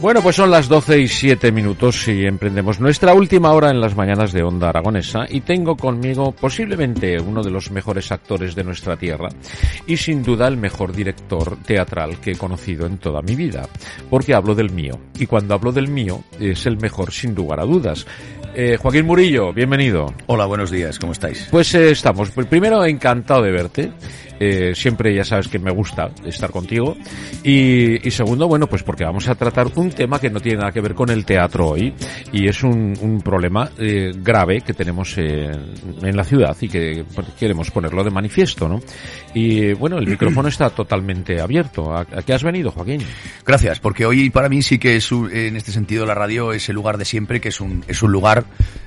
Bueno, pues son las 12 y 7 minutos y emprendemos nuestra última hora en las mañanas de Onda Aragonesa y tengo conmigo posiblemente uno de los mejores actores de nuestra tierra y sin duda el mejor director teatral que he conocido en toda mi vida, porque hablo del mío y cuando hablo del mío es el mejor sin lugar a dudas. Eh, Joaquín Murillo, bienvenido. Hola, buenos días, ¿cómo estáis? Pues eh, estamos. Primero, encantado de verte. Eh, siempre ya sabes que me gusta estar contigo. Y, y, segundo, bueno, pues porque vamos a tratar un tema que no tiene nada que ver con el teatro hoy. Y es un, un problema eh, grave que tenemos en, en la ciudad y que queremos ponerlo de manifiesto, ¿no? Y bueno, el micrófono está totalmente abierto. ¿A, a qué has venido, Joaquín? Gracias, porque hoy para mí sí que es un, en este sentido la radio es el lugar de siempre, que es un, es un lugar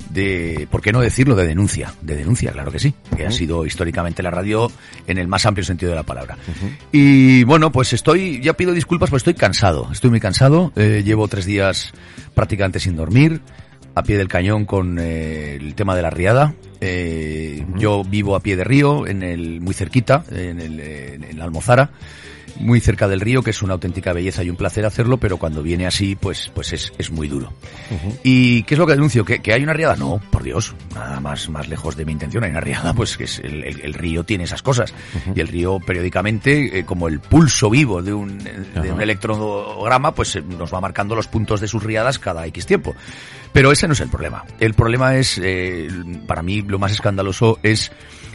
de, ¿por qué no decirlo?, de denuncia. De denuncia, claro que sí. Que uh -huh. ha sido históricamente la radio en el más amplio sentido de la palabra. Uh -huh. Y bueno, pues estoy, ya pido disculpas, pues estoy cansado. Estoy muy cansado. Eh, llevo tres días prácticamente sin dormir a pie del cañón con eh, el tema de la riada. Eh, uh -huh. Yo vivo a pie de río, en el muy cerquita, en, el, en la Almozara muy cerca del río, que es una auténtica belleza y un placer hacerlo, pero cuando viene así, pues, pues es, es muy duro. Uh -huh. ¿Y qué es lo que denuncio? ¿Que, ¿Que, hay una riada? No, por Dios, nada más, más lejos de mi intención. Hay una riada, pues que es el, el, el río tiene esas cosas. Uh -huh. Y el río periódicamente, eh, como el pulso vivo de un, de un electrograma, pues eh, nos va marcando los puntos de sus riadas cada X tiempo. Pero ese no es el problema. El problema es, eh, para mí, lo más escandaloso es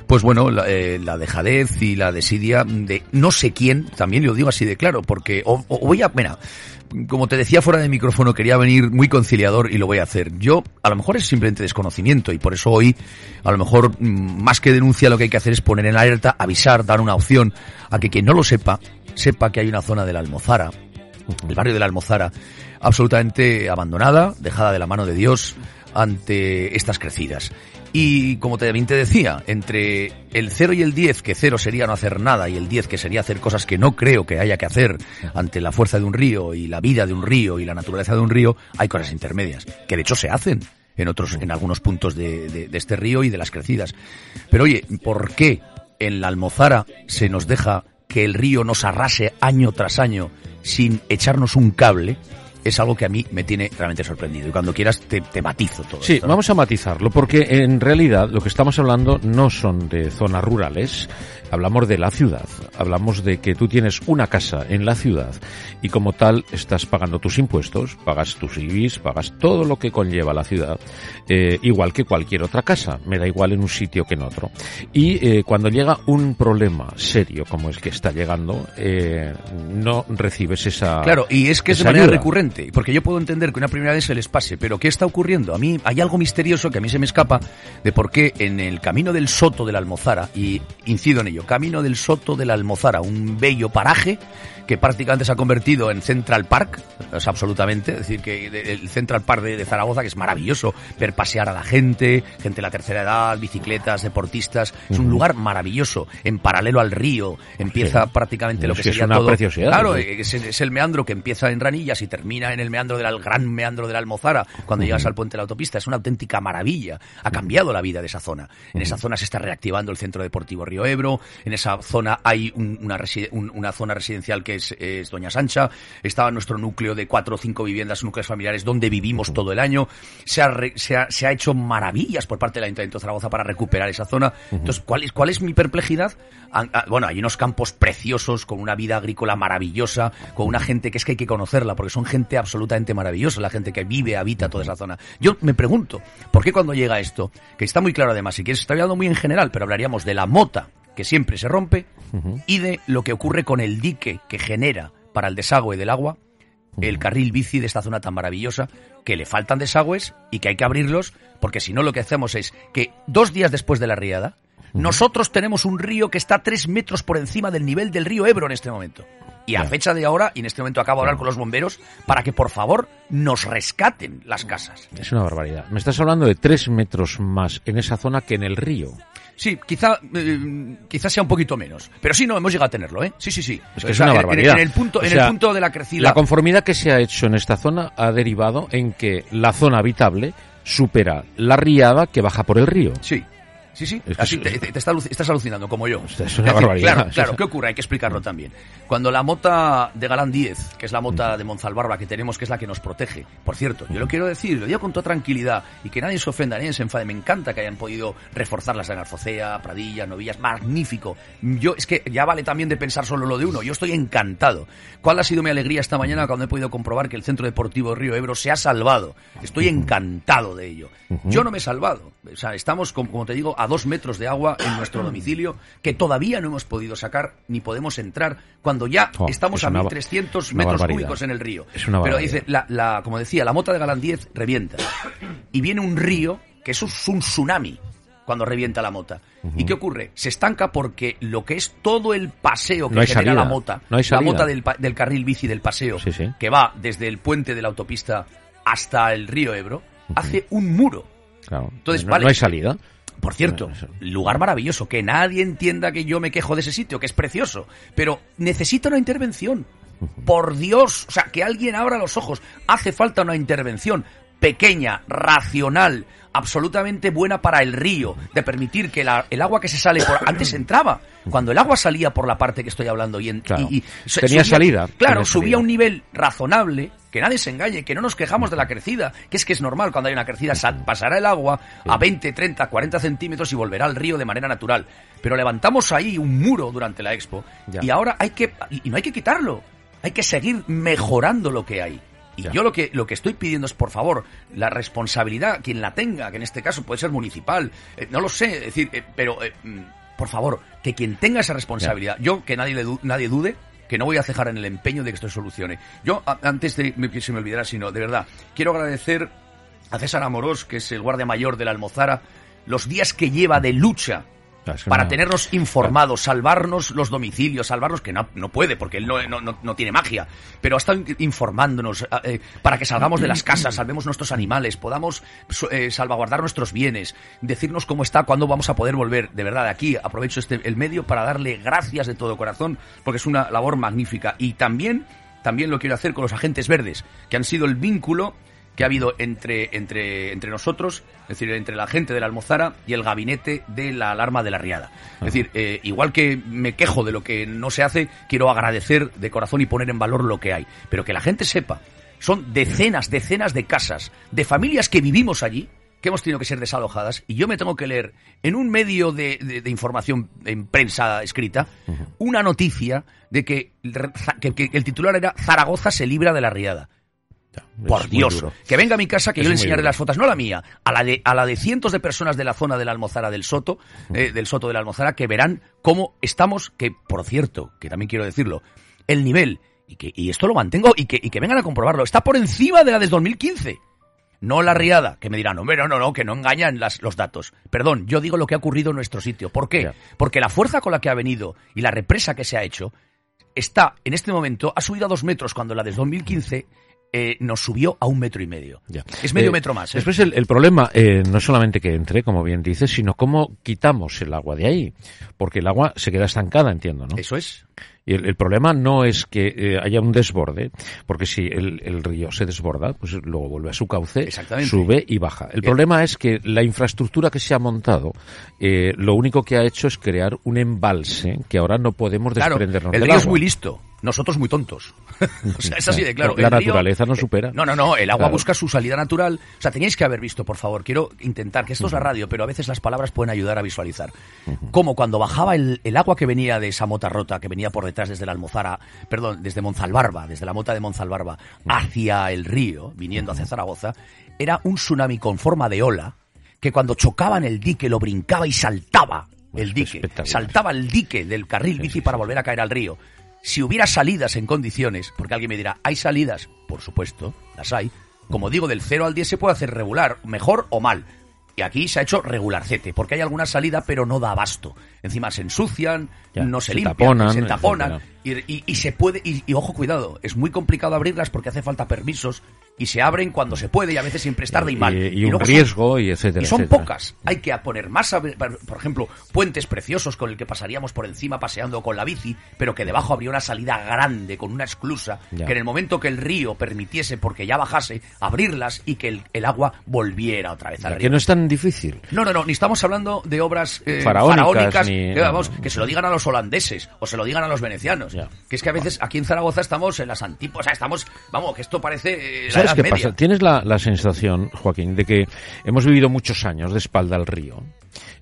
pues bueno, la, eh, la, dejadez y la desidia de no sé quién, también lo digo así de claro, porque o, o voy a, mira, como te decía fuera de micrófono, quería venir muy conciliador y lo voy a hacer. Yo, a lo mejor es simplemente desconocimiento y por eso hoy, a lo mejor, mm, más que denuncia, lo que hay que hacer es poner en alerta, avisar, dar una opción a que quien no lo sepa, sepa que hay una zona de la Almozara, el barrio de la Almozara, absolutamente abandonada, dejada de la mano de Dios ante estas crecidas. Y como también te decía, entre el 0 y el 10, que 0 sería no hacer nada y el 10 que sería hacer cosas que no creo que haya que hacer ante la fuerza de un río y la vida de un río y la naturaleza de un río, hay cosas intermedias, que de hecho se hacen en otros, en algunos puntos de, de, de este río y de las crecidas. Pero oye, ¿por qué en la Almozara se nos deja que el río nos arrase año tras año sin echarnos un cable? Es algo que a mí me tiene realmente sorprendido. Y cuando quieras te, te matizo todo. Sí, esto, ¿no? vamos a matizarlo, porque en realidad lo que estamos hablando no son de zonas rurales, hablamos de la ciudad, hablamos de que tú tienes una casa en la ciudad y como tal estás pagando tus impuestos, pagas tus IBIs, pagas todo lo que conlleva la ciudad, eh, igual que cualquier otra casa, me da igual en un sitio que en otro. Y eh, cuando llega un problema serio como el que está llegando, eh, no recibes esa... Claro, y es que es de manera ayuda. recurrente, porque yo puedo entender que una primera vez se les pase, pero ¿qué está ocurriendo? A mí hay algo misterioso que a mí se me escapa de por qué en el camino del Soto de la Almozara, y incido en ello, camino del Soto de la Almozara, un bello paraje que prácticamente se ha convertido en Central Park, es absolutamente, es decir, que el Central Park de, de, Zaragoza, que es maravilloso, ver pasear a la gente, gente de la tercera edad, bicicletas, deportistas, uh -huh. es un lugar maravilloso, en paralelo al río, empieza sí. prácticamente lo que, sería es una todo. Preciosidad, claro, es, es, el meandro que empieza en Ranillas y termina en el meandro del gran meandro de la Almozara, cuando uh -huh. llegas al puente de la autopista, es una auténtica maravilla, ha cambiado la vida de esa zona. En esa zona se está reactivando el Centro Deportivo Río Ebro, en esa zona hay un, una, un, una zona residencial que es, es Doña Sancha, estaba nuestro núcleo de cuatro o cinco viviendas, núcleos familiares donde vivimos todo el año, se ha, re, se ha, se ha hecho maravillas por parte del Ayuntamiento de Zaragoza para recuperar esa zona. Entonces, ¿cuál es, cuál es mi perplejidad? Bueno, hay unos campos preciosos, con una vida agrícola maravillosa, con una gente que es que hay que conocerla, porque son gente absolutamente maravillosa, la gente que vive, habita toda esa zona. Yo me pregunto, ¿por qué cuando llega esto, que está muy claro además, si quieres, está hablando muy en general, pero hablaríamos de la mota, que siempre se rompe, uh -huh. y de lo que ocurre con el dique que genera para el desagüe del agua, el carril bici de esta zona tan maravillosa, que le faltan desagües y que hay que abrirlos, porque si no lo que hacemos es que dos días después de la riada, nosotros tenemos un río que está tres metros por encima del nivel del río Ebro en este momento. Y a fecha de ahora, y en este momento acabo de hablar con los bomberos, para que por favor nos rescaten las casas. Es una barbaridad. Me estás hablando de tres metros más en esa zona que en el río. Sí, quizá, eh, quizá sea un poquito menos. Pero sí, no, hemos llegado a tenerlo, ¿eh? Sí, sí, sí. Es que es una barbaridad. En, el punto, O en el punto de la crecida. La conformidad que se ha hecho en esta zona ha derivado en que la zona habitable supera la riada que baja por el río. Sí. Sí, sí, Es que así te, te- te está aluci- estás alucinando como yo. Es una barbaridad. Claro, claro, ¿qué ocurre? Hay que explicarlo también. Cuando la mota de Galán 10, que es la mota de Monzalbarba que tenemos, que es la que nos protege, por cierto, yo lo quiero decir, lo digo con toda tranquilidad y que nadie se ofenda, nadie se enfade, me encanta que hayan podido reforzarlas en Arfocea, Pradilla, Novillas, magnífico. Yo, es que ya vale también de pensar solo lo de uno, yo estoy encantado. ¿Cuál ha sido mi alegría esta mañana cuando he podido comprobar que el Centro Deportivo Río Ebro se ha salvado? Estoy encantado de ello. Yo no me he salvado. O sea, estamos, como, como te digo, a dos metros de agua en nuestro domicilio que todavía no hemos podido sacar ni podemos entrar cuando ya Oh, estamos es a una ba- 1.300 una metros cúbicos en el río. Es una Pero dice, la, la- como decía, la mota de 10 revienta. Y viene un río que es un, un tsunami cuando revienta la mota. ¿Y qué ocurre? Se estanca porque lo que es todo el paseo que No genera salida. la mota, No la mota del, del carril bici del paseo, Sí, sí. que va desde el puente de la autopista hasta el río Ebro, hace un muro. Claro. Entonces, no, vale. no hay salida. Por cierto, lugar maravilloso, que nadie entienda que yo me quejo de ese sitio, que es precioso, pero necesita una intervención. Por Dios, o sea, que alguien abra los ojos. Hace falta una intervención pequeña, racional, absolutamente buena para el río, de permitir que la- el agua que se sale por... Antes entraba, cuando el agua salía por la parte que estoy hablando y... en- Claro. y- Tenía salida, Claro, tenía subía a un nivel razonable, que nadie se engañe, que no nos quejamos de la crecida, que es que es normal cuando hay una crecida, pasará el agua a 20, 30, 40 centímetros y volverá al río de manera natural. Pero levantamos ahí un muro durante la expo Ya. y ahora hay que, y no hay que quitarlo, hay que seguir mejorando lo que hay. Y Ya. yo lo que, lo que estoy pidiendo es, por favor, la responsabilidad, quien la tenga, que en este caso puede ser municipal, eh, no lo sé, es decir, eh, pero, eh, mm, por favor, que quien tenga esa responsabilidad, yo que nadie, le nadie dude, que no voy a cejar en el empeño de que esto solucione. Yo, antes de que se me olvidara, sino, de verdad, quiero agradecer a César Amorós, que es el guardia mayor de la Almozara, los días que lleva de lucha es que para no- tenernos informados, salvarnos los domicilios, salvarnos, que no, no puede, porque él no, no, no- no tiene magia, pero ha estado in- informándonos ah, eh, para que salgamos de las casas, salvemos nuestros animales, podamos eh, salvaguardar nuestros bienes, decirnos cómo está, cuándo vamos a poder volver. De verdad, aquí aprovecho este, el medio para darle gracias de todo corazón, porque es una labor magnífica. Y también, también lo quiero hacer con los agentes verdes, que han sido el vínculo que ha habido entre, entre, entre nosotros, es decir, entre la gente de la Almozara y el gabinete de la alarma de la Riada. Es decir, eh, igual que me quejo de lo que no se hace, quiero agradecer de corazón y poner en valor lo que hay. Pero que la gente sepa, son decenas, decenas de casas, de familias que vivimos allí, que hemos tenido que ser desalojadas, y yo me tengo que leer en un medio de, de- de información en prensa escrita una noticia de que, que- que el titular era Zaragoza se libra de la riada. Por Dios, que venga a mi casa que Es yo le enseñaré las fotos, no la mía, a la de, a la de cientos de personas de la zona de la Almozara del Soto, eh, del Soto de la Almozara, que verán cómo estamos, que por cierto, que también quiero decirlo, el nivel, y que y esto lo mantengo, y que, y que vengan a comprobarlo, está por encima de la de 2015. No la riada, que me dirán, hombre, no, no, no, que no engañan las, los datos. Perdón, yo digo lo que ha ocurrido en nuestro sitio. ¿Por qué? Porque la fuerza con la que ha venido y la represa que se ha hecho está, en este momento, ha subido a dos metros cuando la de 2015 eh, nos subió a un metro y medio. Ya. Es medio Eh, metro más. ¿eh? Después el, el problema eh, no es solamente que entre, como bien dices, sino cómo quitamos el agua de ahí. Porque el agua se queda estancada, entiendo, ¿no? Eso es. Y el, el problema no es que eh, haya un desborde, porque si el, el río se desborda, pues luego vuelve a su cauce, sube y baja. El Bien. problema es que la infraestructura que se ha montado, eh, lo único que ha hecho es crear un embalse que ahora no podemos Claro, desprendernos el del río es agua. muy listo. Nosotros muy tontos. o sea, es así de claro. La río- naturaleza nos supera. No, no, no. El agua Claro. busca su salida natural. O sea, teníais que haber visto, por favor. Quiero intentar, que esto es la radio, pero a veces las palabras pueden ayudar a visualizar. Como cuando bajaba el, el agua que venía de esa mota rota, que venía por detrás desde la Almozara, perdón, desde Monzalbarba, desde la mota de Monzalbarba, hacia el río, viniendo hacia Zaragoza, era un tsunami con forma de ola, que cuando chocaba en el dique lo brincaba y saltaba el dique. Saltaba el dique del carril bici para volver a caer al río. Si hubiera salidas en condiciones, porque alguien me dirá, ¿hay salidas? Por supuesto, las hay. Como digo, del 0 al 10 se puede hacer regular, mejor o mal. Y aquí se ha hecho regularcete, porque hay alguna salida, pero no da abasto. Encima se ensucian, Ya, no se, se limpian, taponan, se taponan. Y, y- y se puede, y, y ojo, cuidado, es muy complicado abrirlas porque hace falta permisos y se abren cuando se puede y a veces siempre es tarde y mal. Y, un riesgo y etcétera. Y son pocas. Hay que poner más, por ejemplo, puentes preciosos con el que pasaríamos por encima paseando con la bici, pero que debajo habría una salida grande con una esclusa, que en el momento que el río permitiese, porque ya bajase, abrirlas y que el, agua volviera otra vez al río. Que no es tan difícil. No, no, no, ni estamos hablando de obras eh, faraónicas, que, se lo digan a los holandeses o se lo digan a los venecianos. Que es que a veces aquí en Zaragoza estamos en las antípodas, o sea, estamos, vamos, que esto parece eh, ¿Sabes qué pasa? Tienes la, la sensación, Joaquín, de que hemos vivido muchos años de espalda al río.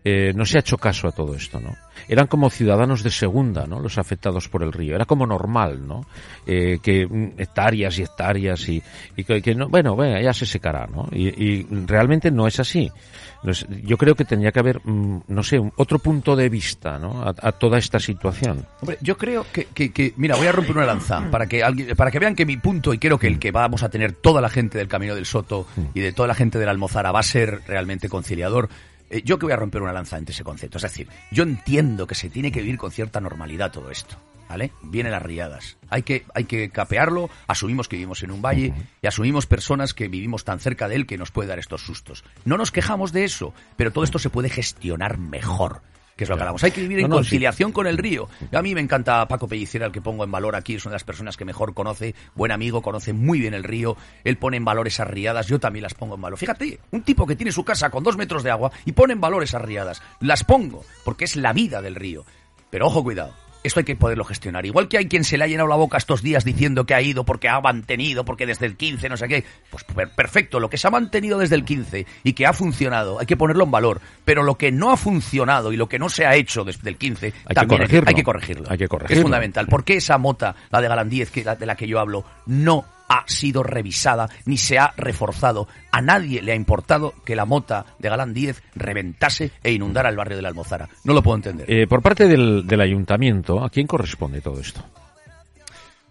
Eh, no se ha hecho caso a todo esto, ¿no? Eran como ciudadanos de segunda, ¿no? Los afectados por el río. Era como normal, ¿no? Eh, que mm, hectáreas y hectáreas y, y que, no, bueno, bueno, ya se secará, ¿no? Y, y realmente no es así. Yo creo que tendría que haber, mm, no sé, otro punto de vista ¿no? a, toda esta situación. Hombre, yo creo que, que, mira, voy a romper una lanza para que, alguien, para que vean que mi punto, y creo que el que vamos a tener toda la gente del Camino del Soto y de toda la gente de la Almozara va a ser realmente conciliador. Eh, yo que voy a romper una lanza entre ese concepto. Es decir, yo entiendo que se tiene que vivir con cierta normalidad todo esto. ¿vale? Vienen las riadas. Hay que, hay que capearlo, asumimos que vivimos en un valle y asumimos personas que vivimos tan cerca de él que nos puede dar estos sustos. No nos quejamos de eso, pero todo esto se puede gestionar mejor que es lo que hablamos. Hay que vivir en conciliación con el río. A mí me encanta Paco Pellicera, el que pongo en valor aquí, es una de las personas que mejor conoce, buen amigo, conoce muy bien el río, él pone en valor esas riadas, yo también las pongo en valor. Fíjate, un tipo que tiene su casa con dos metros de agua y pone en valor esas riadas, las pongo, porque es la vida del río. Pero ojo, cuidado, esto hay que poderlo gestionar. Igual que hay quien se le ha llenado la boca estos días diciendo que ha ido porque ha mantenido, porque desde el 15, no sé qué. Pues perfecto, lo que se ha mantenido desde el 15 y que ha funcionado, hay que ponerlo en valor. Pero lo que no ha funcionado y lo que no se ha hecho desde el 15, hay también que hay, que corregirlo. Hay que corregirlo. Es fundamental. ¿Por qué esa mota, la de 10, que, de la que yo hablo, no ha sido revisada ni se ha reforzado. A nadie le ha importado que la mota de Galán 10 reventase e inundara el barrio de la Almozara. No lo puedo entender. Eh, por parte del, del ayuntamiento, ¿a quién corresponde todo esto?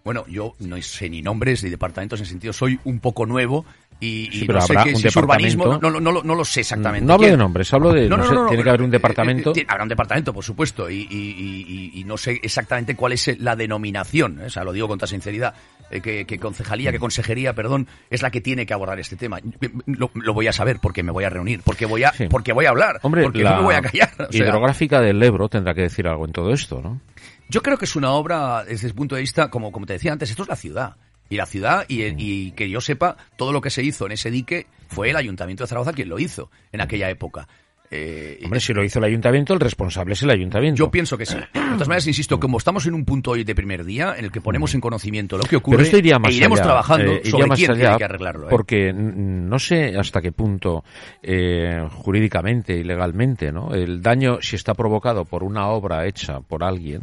Bueno, yo no sé ni nombres ni departamentos en sentido, soy un poco nuevo y, no sé qué si es urbanismo, no, no, no, lo sé exactamente. No hablo de nombres, hablo de. No, tiene que haber un departamento. Eh, habrá un departamento, por supuesto, y, no sé exactamente cuál es la denominación, ¿eh? o sea, lo digo con toda sinceridad, eh, que, concejalía, que consejería, perdón, es la que tiene que abordar este tema. Lo, voy a saber porque me voy a reunir, porque voy a, porque voy a hablar, Hombre, porque no me voy a callar. hidrográfica del Ebro tendrá que decir algo en todo esto, ¿no? Yo creo que es una obra, desde el punto de vista, como, como te decía antes, esto es la ciudad y la ciudad y, y, que yo sepa todo lo que se hizo en ese dique fue el ayuntamiento de Zaragoza quien lo hizo en aquella época. Eh, Hombre, si lo hizo el ayuntamiento, el responsable es el ayuntamiento. Yo pienso que sí. De todas maneras, insisto, como estamos en un punto hoy de primer día en el que ponemos en conocimiento lo que ocurre, Pero esto más e iremos trabajando eh, sobre quién tiene que arreglarlo. ¿eh? Porque no sé hasta qué punto eh, jurídicamente y legalmente, ¿no? El daño, si está provocado por una obra hecha por alguien,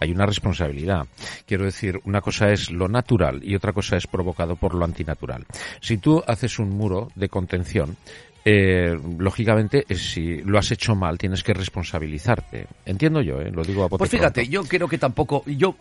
hay una responsabilidad. Quiero decir, una cosa es lo natural y otra cosa es provocado por lo antinatural. Si tú haces un muro de contención, eh, lógicamente, eh, si lo has hecho mal, tienes que responsabilizarte. Entiendo yo, ¿eh? lo digo a Pues fíjate, yo creo que tampoco, yo,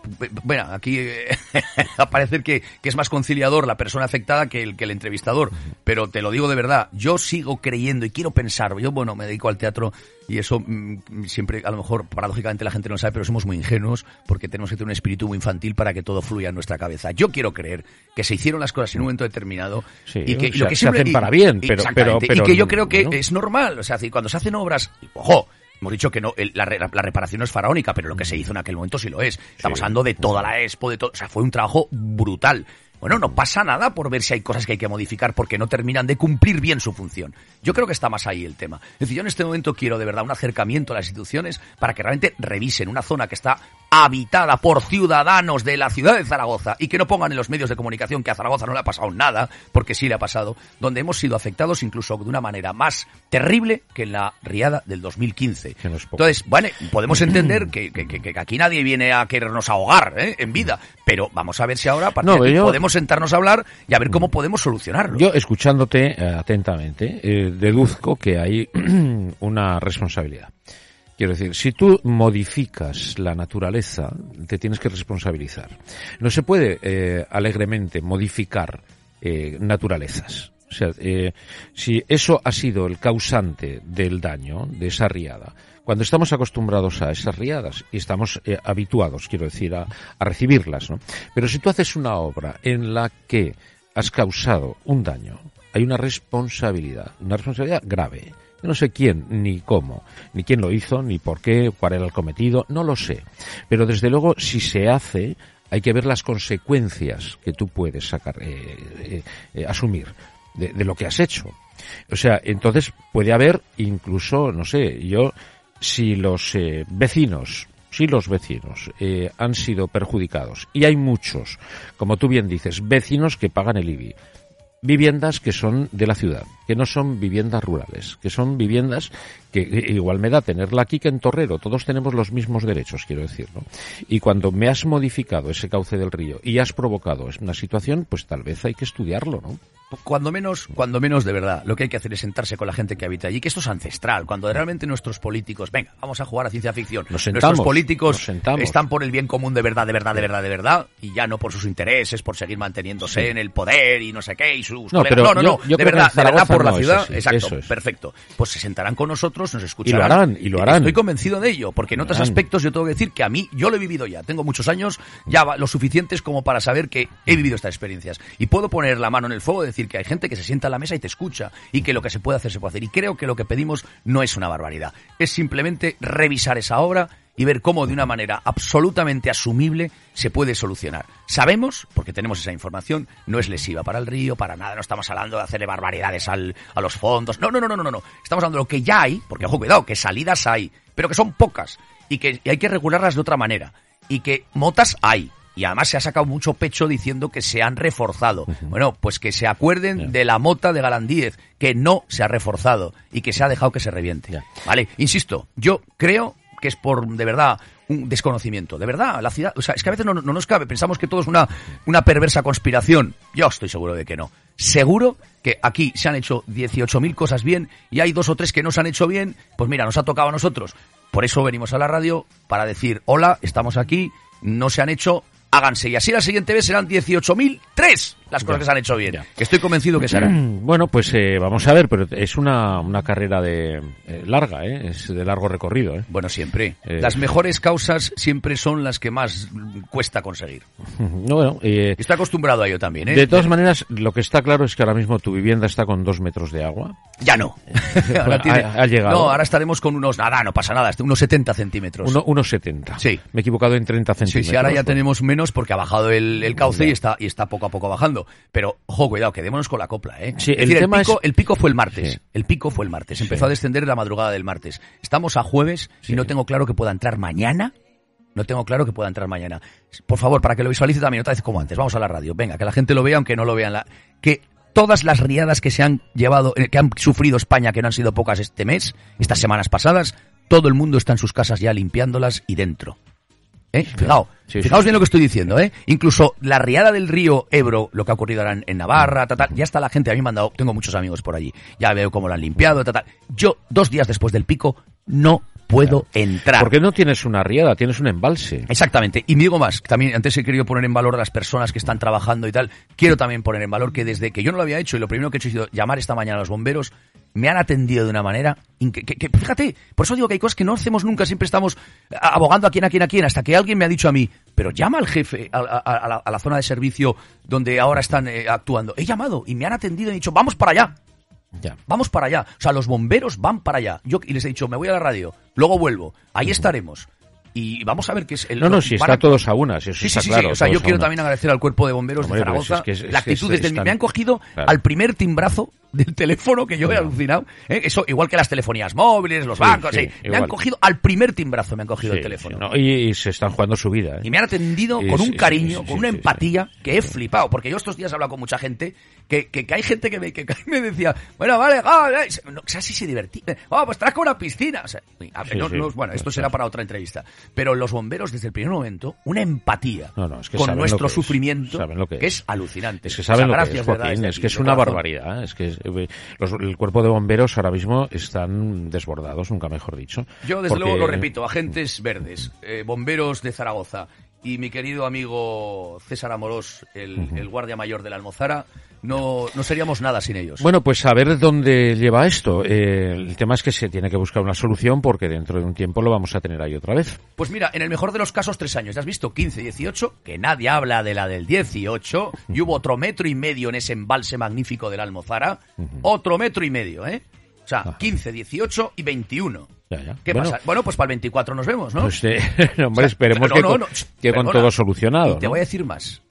bueno, aquí eh, a parecer que, que, es más conciliador la persona afectada que el, que el entrevistador, pero te lo digo de verdad, yo sigo creyendo y quiero pensar, yo, bueno, me dedico al teatro y eso mm, siempre, a lo mejor, paradójicamente la gente no sabe, pero somos muy ingenuos porque tenemos que tener un espíritu muy infantil para que todo fluya en nuestra cabeza. Yo quiero creer que se hicieron las cosas en un momento determinado y que lo que se hacen para bien, pero, pero, y que yo creo que es normal. O sea, cuando se hacen obras, ojo, Hemos dicho que no, la, la, reparación no es faraónica, pero lo que se hizo en aquel momento sí lo es. Estamos hablando de toda la expo, de todo. O sea, fue un trabajo brutal. Bueno, no pasa nada por ver si hay cosas que hay que modificar porque no terminan de cumplir bien su función. Yo creo que está más ahí el tema. Es decir, yo en este momento quiero de verdad un acercamiento a las instituciones para que realmente revisen una zona que está habitada por ciudadanos de la ciudad de Zaragoza y que no pongan en los medios de comunicación que a Zaragoza no le ha pasado nada, porque sí le ha pasado, donde hemos sido afectados incluso de una manera más terrible que en la riada del 2015. Entonces, bueno, podemos entender que, aquí nadie viene a querernos ahogar ¿eh? en vida, pero vamos a ver si ahora podemos sentarnos a hablar y a ver cómo podemos solucionarlo. Yo, escuchándote eh, atentamente, eh, deduzco que hay una responsabilidad. Quiero decir, si tú modificas la naturaleza, te tienes que responsabilizar. No se puede eh, alegremente modificar eh, naturalezas. O sea, eh, si eso ha sido el causante del daño, de esa riada, cuando estamos acostumbrados a esas riadas y estamos habituados, quiero decir, a, a recibirlas, ¿no? Pero si tú haces una obra en la que has causado un daño, hay una responsabilidad, una responsabilidad grave. No sé quién, ni cómo, ni quién lo hizo, ni por qué, cuál era el cometido, no lo sé. Pero desde luego, si se hace, hay que ver las consecuencias que tú puedes sacar, eh, eh, eh, asumir de, lo que has hecho. O sea, entonces puede haber incluso, no sé, yo, si los vecinos si los vecinos eh, han sido perjudicados, y hay muchos, como tú bien dices, vecinos que pagan el IBI, viviendas que son de la ciudad, que no son viviendas rurales, que son viviendas que igual me da tenerla aquí que en Torrero, todos tenemos los mismos derechos, quiero decir, ¿no? Y cuando me has modificado ese cauce del río y has provocado una situación, pues tal vez hay que estudiarlo, ¿no? Cuando menos, cuando menos de verdad, lo que hay que hacer es sentarse con la gente que habita allí, que esto es ancestral, cuando realmente nuestros políticos, venga, vamos a jugar a ciencia ficción, nos sentamos, nuestros políticos nos sentamos. están por el bien común de verdad, de verdad, de verdad, de verdad, y ya no por sus intereses, por seguir manteniéndose sí. en el poder y no sé qué, y sus no, pero no, no, no, yo, yo de verdad, de verdad por la ciudad, exacto, es. perfecto. Pues se sentarán con nosotros, nos Y escucharán. lo harán, y lo harán. Estoy convencido de ello, porque en otros aspectos yo tengo que decir que a mí, yo lo he vivido ya, tengo muchos años, ya lo suficientes como para saber que he vivido estas experiencias. Y puedo poner la mano en el fuego y decir que hay gente que se sienta a la mesa y te escucha, y que lo que se puede hacer se puede hacer. Y creo que lo que pedimos no es una barbaridad, es simplemente revisar esa obra y ver cómo de una manera absolutamente asumible se puede solucionar. Sabemos, porque tenemos esa información, no es lesiva para el río, para nada, no estamos hablando de hacerle barbaridades al, a los fondos, no, no, no, no, no, no, estamos hablando de lo que ya hay, porque ojo, cuidado, que salidas hay, pero que son pocas, y que hay que regularlas de otra manera, y que motas hay. Y además se ha sacado mucho pecho diciendo que se han reforzado. Bueno, pues que se acuerden de la mota de Galandíez, que no se ha reforzado y que se ha dejado que se reviente. Vale, insisto, yo creo que es por, de verdad, un desconocimiento. De verdad, la ciudad, o sea, es que a veces no, no nos cabe, pensamos que todo es una, una perversa conspiración. Yo estoy seguro de que no. Seguro que aquí se han hecho 18.000 cosas bien y hay dos o tres que no se han hecho bien, pues mira, nos ha tocado a nosotros. Por eso venimos a la radio para decir, hola, estamos aquí, no se han hecho, háganse. Y así la siguiente vez serán 18.003 las cosas Ya, que se han hecho bien. ya. Que estoy convencido que serán. Bueno, pues eh, vamos a ver, pero es una, una carrera de eh, larga, ¿eh? es de largo recorrido. ¿eh? Bueno, siempre. Eh, Las mejores causas siempre son las que más cuesta conseguir. No, bueno, eh, Estoy acostumbrado a ello también, ¿eh? de todas maneras, lo que está claro es que ahora mismo tu vivienda está con dos metros de agua. Ya no. Ahora tiene- Ha- ha llegado. No, ahora estaremos con unos, nada, no pasa nada, unos 70 centímetros. Uno, unos 70. Sí. Me he equivocado en 30 Sí, centímetros. sí, ahora ya pues. tenemos menos porque ha bajado el, el cauce Ya. y está, y está poco a poco bajando. Pero, ojo, cuidado, quedémonos con la copla, ¿eh? Sí, es el decir, tema pico, es- el pico fue el martes. Sí. El pico fue el martes. Empezó Sí. a descender la madrugada del martes. Estamos a jueves y no tengo claro que pueda entrar mañana. No tengo claro que pueda entrar mañana. Por favor, para que lo visualice también otra vez como antes. Vamos a la radio. Venga, que la gente lo vea aunque no lo vean. La... Que todas las riadas que se han llevado, eh, que han sufrido España, que no han sido pocas este mes, estas semanas pasadas, todo el mundo está en sus casas ya limpiándolas y dentro. ¿Eh? Fijaos, Sí, fijaos sí. bien lo que estoy diciendo, ¿eh? Incluso la riada del río Ebro, lo que ha ocurrido ahora en, en Navarra, tal, tal, ya está la gente, a mí me han dado, tengo muchos amigos por allí, ya veo cómo lo han limpiado, tal, tal. Yo, dos días después del pico, no puedo entrar. Porque no tienes una riada, tienes un embalse. Exactamente. Y digo más, también antes he querido poner en valor a las personas que están trabajando y tal, quiero también poner en valor que desde que yo no lo había hecho y lo primero que he hecho ha sido llamar esta mañana a los bomberos, me han atendido de una manera que, que- fíjate, por eso digo que hay cosas que no hacemos nunca, siempre estamos abogando a quién, a quién, a quién, hasta que alguien me ha dicho a mí, pero llama al jefe a, a- a la, a la zona de servicio donde ahora están eh, actuando. He llamado y me han atendido y he dicho, vamos para allá. Ya. Vamos para allá. O sea, los bomberos van para allá. Yo y les he dicho, me voy a la radio, luego vuelvo. Ahí estaremos. Y vamos a ver qué es el. No, no, si van está todos a una, si eso Sí, sí, está sí, claro. sí. O sea, yo quiero una. también agradecer al cuerpo de bomberos Hombre, de pero Zaragoza es que es- la es que actitud es- desde el- están- me han cogido Claro. al primer timbrazo del teléfono que yo he alucinado. ¿eh? Eso, igual que las telefonías móviles, los Sí, bancos, sí, sí. Me han cogido al primer timbrazo, me han cogido el teléfono. no, y, y se están jugando su vida. ¿eh? Y me han atendido con un cariño, con una empatía que he flipado. Porque yo estos días he hablado con mucha gente que, que, que hay gente que me, que, me decía, bueno, vale, ah, eh", no, o sea, sí se divertía. Oh, pues traes con una piscina. O sea, no- no- bueno, esto será para otra entrevista. Pero los bomberos, desde el primer momento, una empatía es que con nuestro es. sufrimiento que es. alucinante. Es que O sea, saben lo que es, verdad, Joaquín, desde es que es una barbaridad. ¿eh? Es que eh, los- el cuerpo de bomberos ahora mismo están desbordados, nunca mejor dicho. Yo, desde Porque- luego, lo repito, agentes verdes, eh, bomberos de Zaragoza y mi querido amigo César Amorós, el, el guardia mayor de la Almozara, no, no seríamos nada sin ellos. Bueno, pues a ver dónde lleva esto. Eh, el tema es que se tiene que buscar una solución porque dentro de un tiempo lo vamos a tener ahí otra vez. Pues mira, en el mejor de los casos, tres años. ¿Ya has visto? 15, 18, que nadie habla de la del 18, y hubo otro metro y medio en ese embalse magnífico de la Almozara. Otro metro y medio, ¿eh? O sea, 15, 18 y 21. Ya, ya. ¿Qué Bueno, pasa? Bueno, pues para el 24 nos vemos, ¿no? Pues, eh, hombre, O sea, esperemos no, que, no, con, no, que con todo solucionado. Y te voy a decir más.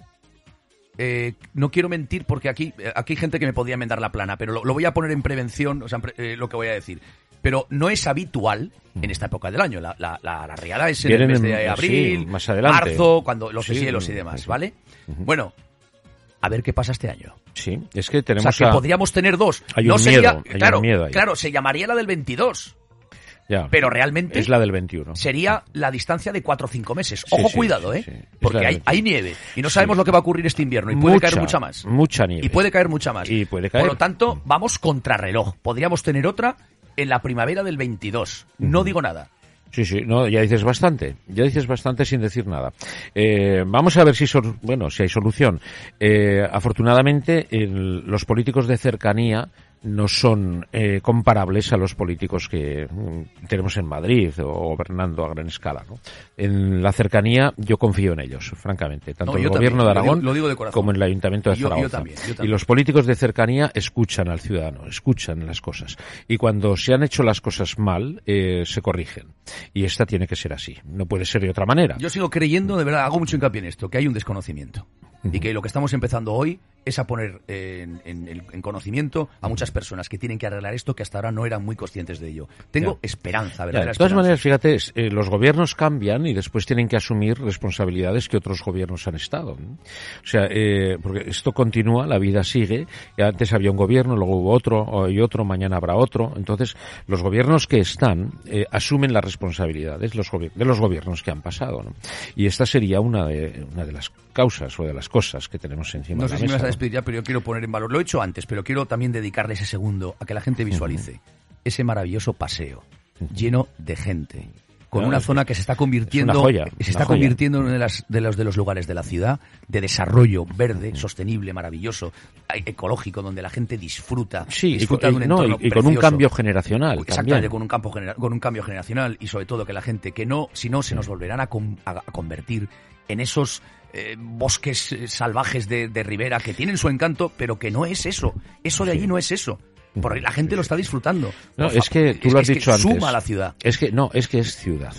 Eh, no quiero mentir porque aquí, eh, aquí hay gente que me podría enmendar la plana, pero lo, lo voy a poner en prevención, o sea, eh, lo que voy a decir. Pero no es habitual en esta época del año. La, la, la, la riada es en el mes de sí, abril, más adelante. marzo, cuando los Sí, cielos y demás. ¿vale? Bueno, a ver qué pasa este año. Sí, es que O tenemos sea, que a- podríamos tener dos. Hay no un sería, miedo, hay un claro, miedo ahí. claro, se llamaría la del 22, ya, pero realmente es la del 21. sería la distancia de 4 o 5 meses. Ojo, sí, cuidado, ¿eh? sí. Porque hay nieve y no sabemos lo que va a ocurrir este invierno y puede caer mucha más. Mucha nieve. Y puede caer mucha más. Y puede caer. Por lo tanto, vamos contrarreloj. Podríamos tener otra en la primavera del 22. No digo nada. Sí, sí, no, ya dices bastante, ya dices bastante sin decir nada. Eh, vamos a ver si, bueno, si hay solución. Eh, afortunadamente, los políticos de cercanía no son eh, comparables a los políticos que mm, tenemos en Madrid o gobernando a gran escala. ¿no? En la cercanía yo confío en ellos, francamente, tanto No, en el gobierno también, de lo digo- Aragón lo digo de corazón. como en el ayuntamiento de Yo- yo Zaragoza. también, yo Y los políticos de cercanía escuchan al ciudadano, escuchan las cosas. Y cuando se han hecho las cosas mal, eh, se corrigen. Y esta tiene que ser así. No puede ser de otra manera. Yo sigo creyendo, de verdad, hago mucho hincapié en esto, que hay un desconocimiento. Y que lo que estamos empezando hoy es a poner en, en- en- en conocimiento a muchas personas que tienen que arreglar esto que hasta ahora no eran muy conscientes de ello. Tengo Ya. esperanza, Ya, ¿verdad? de todas maneras, fíjate, es, eh, los gobiernos cambian y después tienen que asumir responsabilidades que otros gobiernos han estado. ¿no? O sea, eh, porque esto continúa, la vida sigue. antes había un gobierno, luego hubo otro, hoy otro, mañana habrá otro. Entonces, los gobiernos que están eh, asumen las responsabilidades los de los gobiernos que han pasado. ¿no? Y esta sería una de, una de las causas o de las cosas que tenemos encima No de sé la si me mesa, vas a despedir ya, pero yo quiero poner en valor. Lo he hecho antes, pero quiero también dedicarle ese segundo a que la gente visualice ese maravilloso paseo lleno de gente. Con una zona que se está convirtiendo, es una joya, se está joya. convirtiendo en uno de, las- de los de los lugares de la ciudad de desarrollo verde, sostenible, maravilloso, eh, ecológico, donde la gente disfruta, Sí, y disfruta de un no, entorno y- y con un cambio generacional. Exactamente, con un, campo genera- con un cambio generacional y sobre todo que la gente que no, si no, se nos volverán a, con- a- a convertir en esos eh, bosques eh, salvajes de, de ribera que tienen su encanto, pero que no es eso. Eso de allí no es eso. Porque la gente lo está disfrutando. No, es que tú lo has es dicho antes. Suma a la ciudad. Es que no, es que es ciudad.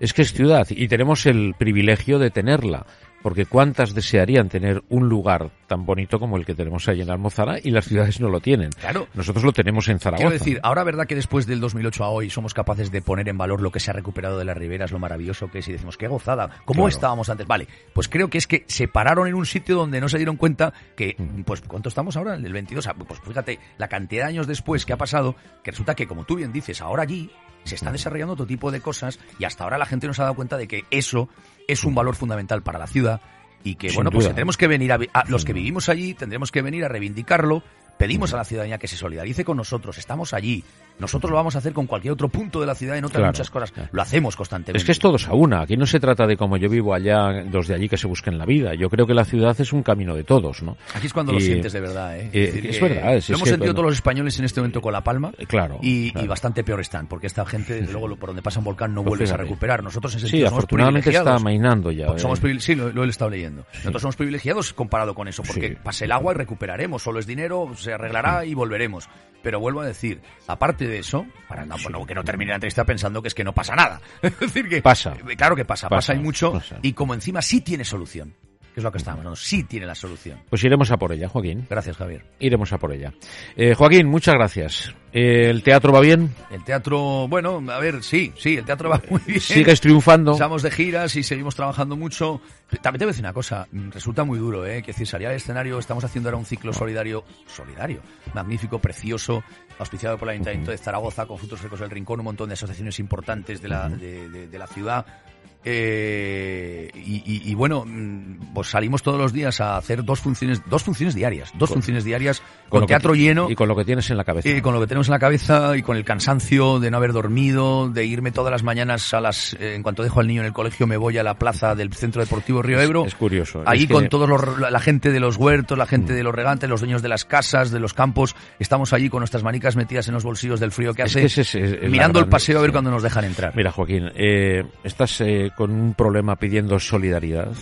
Es que es ciudad y tenemos el privilegio de tenerla. Porque cuántas desearían tener un lugar tan bonito como el que tenemos ahí en Almozara y las ciudades no lo tienen. Claro. Nosotros lo tenemos en Zaragoza. Quiero decir, ahora verdad que después del 2008 a hoy somos capaces de poner en valor lo que se ha recuperado de las riberas, lo maravilloso que es y decimos, qué gozada, ¿cómo Claro. estábamos antes? Vale, pues creo que es que se pararon en un sitio donde no se dieron cuenta que, pues, ¿cuánto estamos ahora? En el 22, Ah, pues fíjate, la cantidad de años después que ha pasado, que resulta que, como tú bien dices, ahora allí se están desarrollando otro tipo de cosas y hasta ahora la gente no se ha dado cuenta de que eso es un valor fundamental para la ciudad y que, Sin bueno, pues duda. tendremos que venir a, a- los que vivimos allí, tendremos que venir a reivindicarlo. Pedimos a la ciudadanía que se solidarice con nosotros, estamos allí. Nosotros lo vamos a hacer con cualquier otro punto de la ciudad en otras Claro, muchas cosas. claro. Lo hacemos constantemente. Es que es todos a una. Aquí no se trata de como yo vivo allá, los de allí que se busquen la vida. Yo creo que la ciudad es un camino de todos, ¿no? Aquí es cuando lo sientes de verdad, ¿eh? eh, decir es verdad, es- lo es hemos que, sentido bueno. todos los españoles en este momento con La Palma. Eh, claro, Y, claro. y bastante peor están, porque esta gente, desde luego, por donde pasa un volcán no Pues vuelves a recuperar. Nosotros en ese Sí, sentido somos afortunadamente está privilegiados. amainando ya. Porque eh. somos privile- sí, lo, lo he estado leyendo. Nosotros somos privilegiados comparado con eso, porque Sí. pase el agua y recuperaremos. Solo es dinero, se arreglará y volveremos. Pero vuelvo a decir, aparte de eso, para no, bueno, que no termine la entrevista pensando que es que no pasa nada. es decir, que Pasa. eh, Claro que pasa, pasa, Pasa, y mucho. pasa. Y como encima sí tiene solución, que es lo que estamos hablando, sí tiene la solución. Pues iremos a por ella, Joaquín. Gracias, Javier. Iremos a por ella. Eh, Joaquín, muchas gracias. Eh, ¿El teatro va bien? El teatro, bueno, a ver, sí, sí, el teatro va muy bien. ¿Sigues triunfando? Estamos de giras y seguimos trabajando mucho. También te voy a decir una cosa, mm, resulta muy duro, ¿eh? Que decir, salir al escenario, estamos haciendo ahora un ciclo solidario, solidario, magnífico, precioso, auspiciado por el Ayuntamiento de Zaragoza, con Frutos Secos del Rincón, un montón de asociaciones importantes de la, de, de- de la ciudad. Eh, y, bueno, mm, pues salimos todos los días a hacer dos funciones, dos funciones diarias, dos funciones diarias con, teatro lleno. Y con lo que tienes en la cabeza. Y con lo que tenemos en la cabeza y con el cansancio de no haber dormido, de irme todas las mañanas a las, eh, en cuanto dejo al niño en el colegio me voy a la plaza del Centro Deportivo Río Ebro. Es, curioso. Ahí con todos los, la gente de los huertos, la gente mm. de los regantes, los dueños de las casas, de los campos, estamos allí con nuestras manicas metidas en los bolsillos del frío que hace, mirando el paseo a ver cuándo nos dejan entrar. Mira, Joaquín, eh, estás eh, con un problema pidiendo solidaridad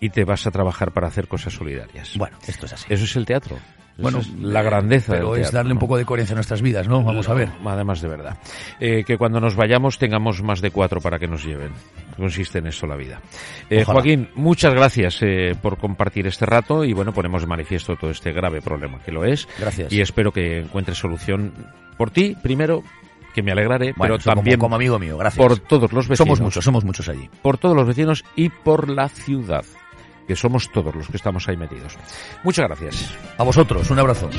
y te vas a trabajar para hacer cosas solidarias. Bueno, esto es así. Eso es el teatro. Bueno, la grandeza. Pero es darle un poco de coherencia a nuestras vidas, ¿no? Vamos a ver. Además de verdad. Eh, que cuando nos vayamos tengamos más de cuatro para que nos lleven. Consiste en eso la vida. Eh, Joaquín, muchas gracias eh, por compartir este rato y bueno, ponemos de manifiesto todo este grave problema que lo es. Gracias. Y espero que encuentres solución por ti, primero, que me alegraré, pero también como, amigo mío, gracias. por todos los vecinos. Somos muchos, somos muchos allí. Por todos los vecinos y por la ciudad que somos todos los que estamos ahí metidos. Muchas gracias. A vosotros, un abrazo.